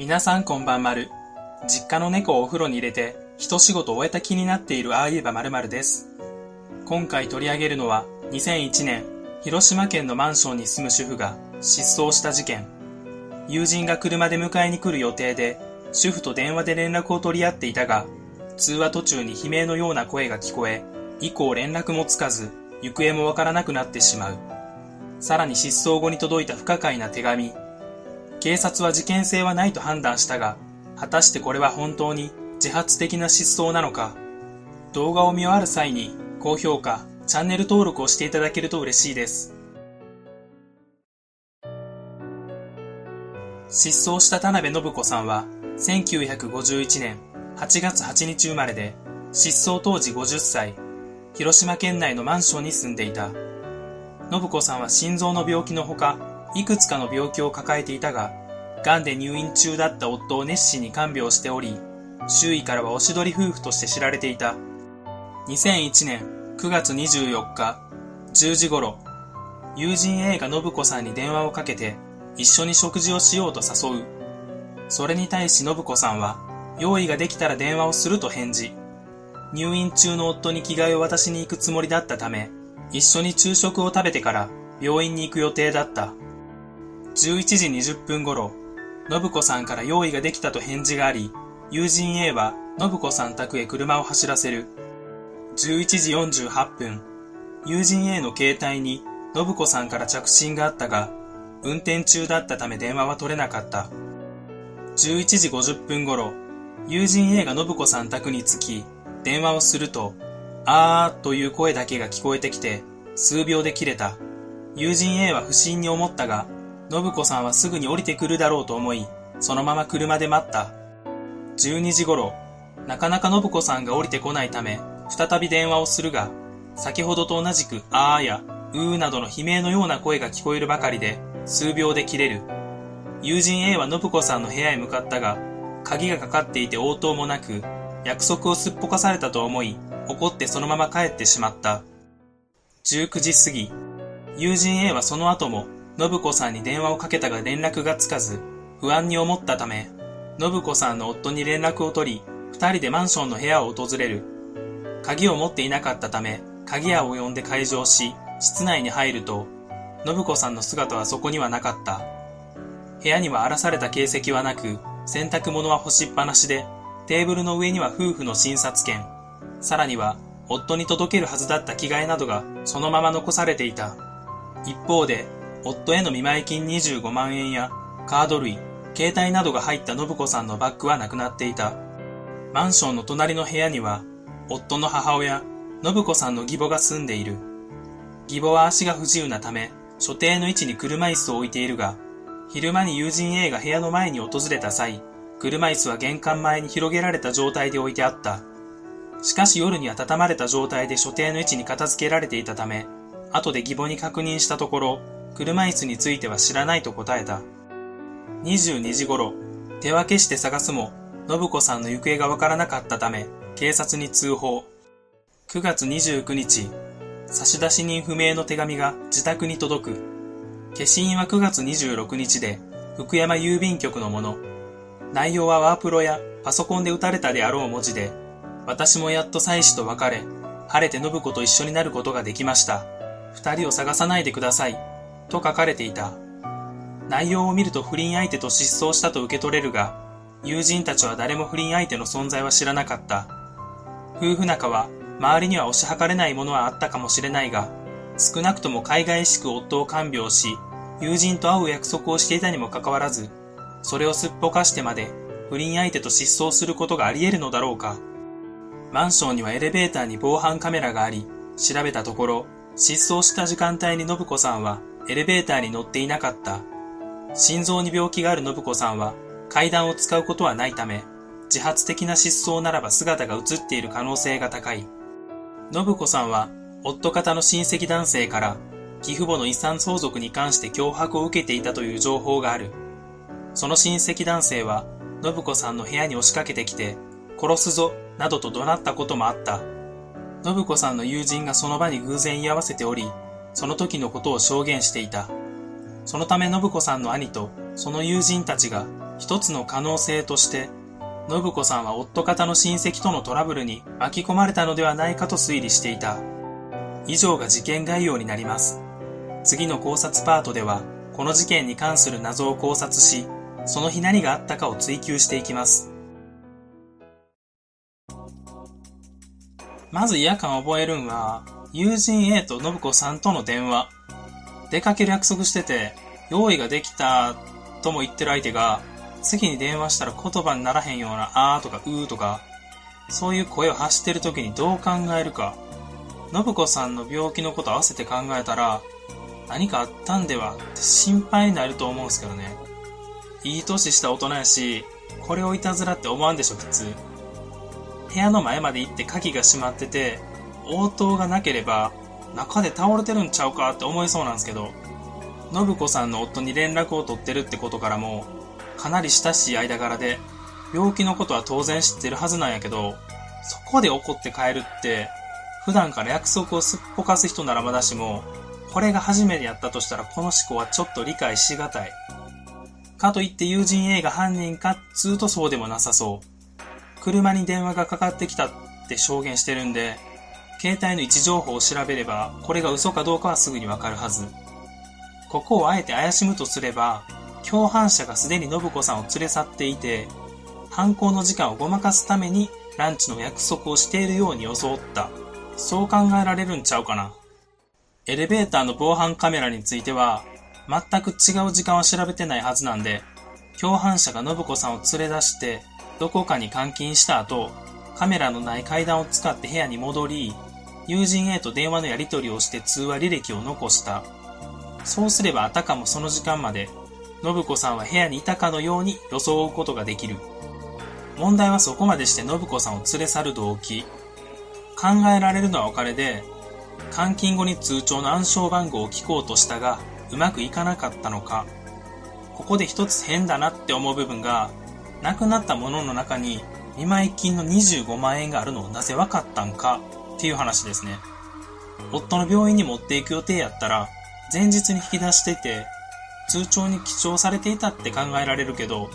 皆さんこんばんまる。実家の猫をお風呂に入れて、一仕事終えた気になっているああいえばまるまるです。今回取り上げるのは、2001年、広島県のマンションに住む主婦が失踪した事件。友人が車で迎えに来る予定で、主婦と電話で連絡を取り合っていたが、通話途中に悲鳴のような声が聞こえ、以降連絡もつかず、行方もわからなくなってしまう。さらに失踪後に届いた不可解な手紙。警察は事件性はないと判断したが、果たしてこれは本当に自発的な失踪なのか。動画を見終わる際に高評価、チャンネル登録をしていただけると嬉しいです。失踪した田辺信子さんは1951年8月8日生まれで失踪当時50歳、広島県内のマンションに住んでいた。信子さんは心臓の病気のほか、いくつかの病気を抱えていたが、癌で入院中だった夫を熱心に看病しており、周囲からはおしどり夫婦として知られていた。2001年9月24日10時頃、友人 A が信子さんに電話をかけて、一緒に食事をしようと誘う。それに対し信子さんは、用意ができたら電話をすると返事。入院中の夫に着替えを渡しに行くつもりだったため、一緒に昼食を食べてから病院に行く予定だった。11時20分頃、信子さんから用意ができたと返事があり、友人 A は信子さん宅へ車を走らせる。11時48分、友人 A の携帯に信子さんから着信があったが、運転中だったため電話は取れなかった。11時50分頃、友人 A が信子さん宅に着き、電話をすると、あーという声だけが聞こえてきて、数秒で切れた。友人 A は不審に思ったが、信子さんはすぐに降りてくるだろうと思い、そのまま車で待った。12時頃、なかなか信子さんが降りてこないため、再び電話をするが、先ほどと同じく、あーや、うーなどの悲鳴のような声が聞こえるばかりで、数秒で切れる。友人 A は信子さんの部屋へ向かったが、鍵がかかっていて応答もなく、約束をすっぽかされたと思い、怒ってそのまま帰ってしまった。19時過ぎ、友人 A はその後も、信子さんに電話をかけたが連絡がつかず、不安に思ったため、信子さんの夫に連絡を取り、二人でマンションの部屋を訪れる。鍵を持っていなかったため、鍵屋を呼んで開錠し、室内に入ると、信子さんの姿はそこにはなかった。部屋には荒らされた形跡はなく、洗濯物は干しっぱなしで、テーブルの上には夫婦の診察券、さらには夫に届けるはずだった着替えなどがそのまま残されていた。一方で、夫への見舞い金25万円やカード類、携帯などが入った信子さんのバッグはなくなっていた。マンションの隣の部屋には、夫の母親、信子さんの義母が住んでいる。義母は足が不自由なため、所定の位置に車椅子を置いているが、昼間に友人 A が部屋の前に訪れた際、車椅子は玄関前に広げられた状態で置いてあった。しかし夜には畳まれた状態で所定の位置に片付けられていたため、後で義母に確認したところ、車椅子については知らないと答えた。22時頃、手分けして探すも、信子さんの行方がわからなかったため、警察に通報。9月29日、差出人不明の手紙が自宅に届く。消印は9月26日で、福山郵便局のもの。内容はワープロやパソコンで打たれたであろう文字で、私もやっと妻子と別れ、晴れて信子と一緒になることができました。二人を探さないでください。と書かれていた。内容を見ると不倫相手と失踪したと受け取れるが、友人たちは誰も不倫相手の存在は知らなかった。夫婦仲は、周りには推し量れないものはあったかもしれないが、少なくとも海外しく夫を看病し、友人と会う約束をしていたにもかかわらず、それをすっぽかしてまで、不倫相手と失踪することがあり得るのだろうか。マンションにはエレベーターに防犯カメラがあり、調べたところ、失踪した時間帯に信子さんはエレベーターに乗っていなかった。心臓に病気がある信子さんは階段を使うことはないため、自発的な失踪ならば姿が映っている可能性が高い。信子さんは夫方の親戚男性から義父母の遺産相続に関して脅迫を受けていたという情報がある。その親戚男性は信子さんの部屋に押しかけてきて、殺すぞ、などと怒鳴ったこともあった。信子さんの友人がその場に偶然居合わせており、その時のことを証言していた。そのため信子さんの兄とその友人たちが一つの可能性として、信子さんは夫方の親戚とのトラブルに巻き込まれたのではないかと推理していた。以上が事件概要になります。次の考察パートでは、この事件に関する謎を考察し、その日何があったかを追求していきます。まず違和感を覚えるんは、友人 A と信子さんとの電話。出かける約束してて、用意ができたとも言ってる相手が、次に電話したら言葉にならへんようなあーとかうーとか、そういう声を発してる時にどう考えるか。信子さんの病気のこと合わせて考えたら、何かあったんではって心配になると思うんですけどね。いい年した大人やし、これをいたずらって思わんでしょ、普通。部屋の前まで行って鍵が閉まってて、応答がなければ、中で倒れてるんちゃうかって思いそうなんですけど、信子さんの夫に連絡を取ってるってことからも、かなり親しい間柄で、病気のことは当然知ってるはずなんやけど、そこで怒って帰るって、普段から約束をすっぽかす人ならまだしも、これが初めてやったとしたらこの思考はちょっと理解しがたい。かといって友人 A が犯人かっつうとそうでもなさそう。車に電話がかかってきたって証言してるんで、携帯の位置情報を調べれば、これが嘘かどうかはすぐにわかるはず。ここをあえて怪しむとすれば、共犯者がすでに信子さんを連れ去っていて、犯行の時間をごまかすためにランチの約束をしているように装った。そう考えられるんちゃうかな。エレベーターの防犯カメラについては、全く違う時間は調べてないはずなんで、共犯者が信子さんを連れ出して、どこかに監禁した後、カメラのない階段を使って部屋に戻り、友人 A と電話のやり取りをして通話履歴を残した。そうすればあたかもその時間まで、信子さんは部屋にいたかのように装うことができる。問題はそこまでして信子さんを連れ去る動機。考えられるのはお金で、監禁後に通帳の暗証番号を聞こうとしたが、うまくいかなかったのか。ここで一つ変だなって思う部分が、亡くなったものの中に見舞い金の25万円があるのをなぜ分かったんかっていう話ですね。夫の病院に持っていく予定やったら、前日に引き出してて、通帳に記帳されていたって考えられるけど、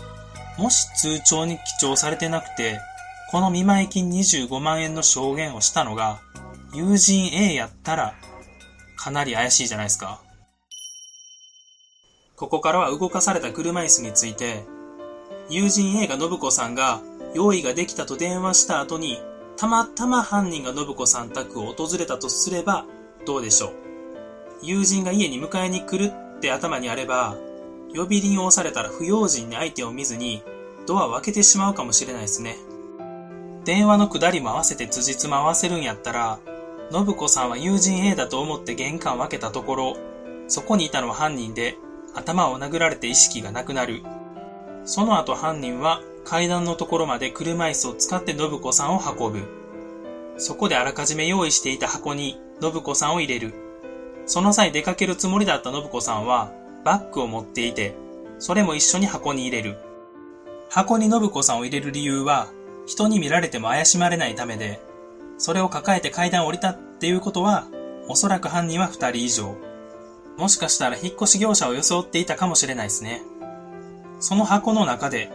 もし通帳に記帳されてなくて、この見舞い金25万円の証言をしたのが、友人 A やったら、かなり怪しいじゃないですか。ここからは動かされた車椅子について、友人 A が信子さんが用意ができたと電話した後にたまたま犯人が信子さん宅を訪れたとすればどうでしょう？友人が家に迎えに来るって頭にあれば、呼び鈴を押されたら不用心に相手を見ずにドアを開けてしまうかもしれないですね。電話の下りも合わせて辻褄合わせるんやったら、信子さんは友人 A だと思って玄関を開けたところ、そこにいたのは犯人で、頭を殴られて意識がなくなる。その後犯人は階段のところまで車椅子を使って信子さんを運ぶ。そこであらかじめ用意していた箱に信子さんを入れる。その際出かけるつもりだった信子さんはバッグを持っていて、それも一緒に箱に入れる。箱に信子さんを入れる理由は、人に見られても怪しまれないためで、それを抱えて階段を降りたっていうことは、おそらく犯人は二人以上。もしかしたら引っ越し業者を装っていたかもしれないですね。その箱の中で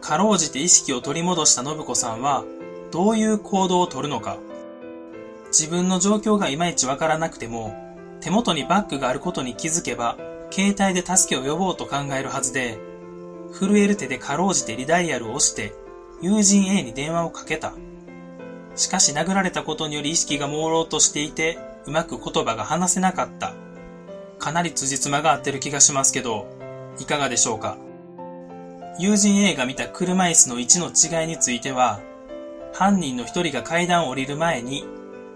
かろうじて意識を取り戻した信子さんは、どういう行動をとるのか。自分の状況がいまいちわからなくても、手元にバッグがあることに気づけば、携帯で助けを呼ぼうと考えるはずで、震える手でかろうじてリダイヤルを押して、友人 A に電話をかけた。しかし殴られたことにより意識が朦朧としていて、うまく言葉が話せなかった。かなり辻褄が合ってる気がしますけど、いかがでしょうか友人 A が見た車椅子の位置の違いについては、犯人の一人が階段を降りる前に、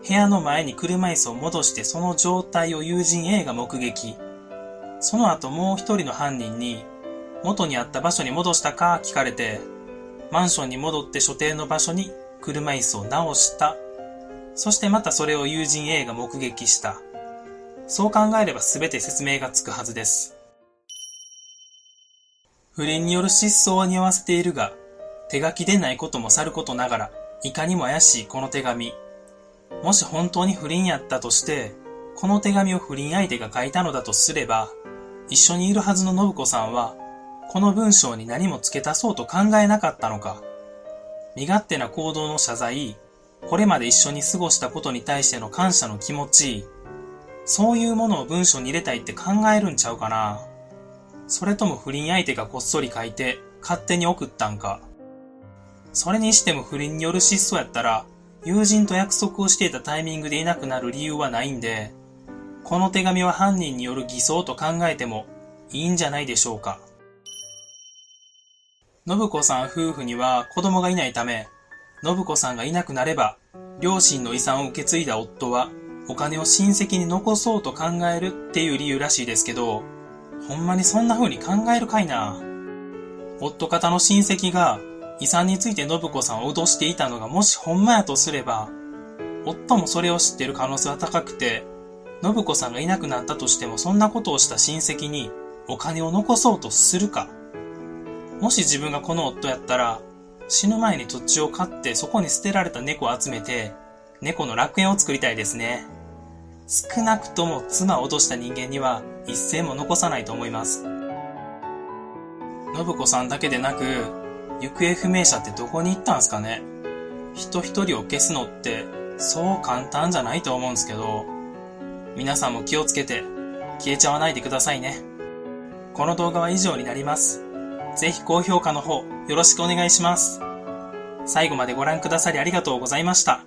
部屋の前に車椅子を戻してその状態を友人 A が目撃。その後もう一人の犯人に、元にあった場所に戻したか聞かれて、マンションに戻って所定の場所に車椅子を直した。そしてまたそれを友人 A が目撃した。そう考えれば全て説明がつくはずです。不倫による失踪は匂わせているが、手書きでないこともさることながら、いかにも怪しいこの手紙。もし本当に不倫やったとして、この手紙を不倫相手が書いたのだとすれば、一緒にいるはずの信子さんは、この文章に何も付け足そうと考えなかったのか。身勝手な行動の謝罪、これまで一緒に過ごしたことに対しての感謝の気持ち、そういうものを文章に入れたいって考えるんちゃうかな。それとも不倫相手がこっそり書いて勝手に送ったんか。それにしても不倫による失踪やったら、友人と約束をしていたタイミングでいなくなる理由はないんで、この手紙は犯人による偽装と考えてもいいんじゃないでしょうか。信子さん夫婦には子供がいないため、信子さんがいなくなれば、両親の遺産を受け継いだ夫は、お金を親戚に残そうと考えるっていう理由らしいですけど、ほんまにそんな風に考えるかいな。夫方の親戚が遺産について信子さんを脅していたのがもしほんまやとすれば、夫もそれを知ってる可能性は高くて、信子さんがいなくなったとしてもそんなことをした親戚にお金を残そうとするか。もし自分がこの夫やったら、死ぬ前に土地を買ってそこに捨てられた猫を集めて、猫の楽園を作りたいですね。少なくとも妻を脅した人間には一銭も残さないと思います。信子さんだけでなく、行方不明者ってどこに行ったんすかね人一人を消すのってそう簡単じゃないと思うんすけど、皆さんも気をつけて消えちゃわないでくださいね。この動画は以上になります。ぜひ高評価の方よろしくお願いします。最後までご覧くださりありがとうございました。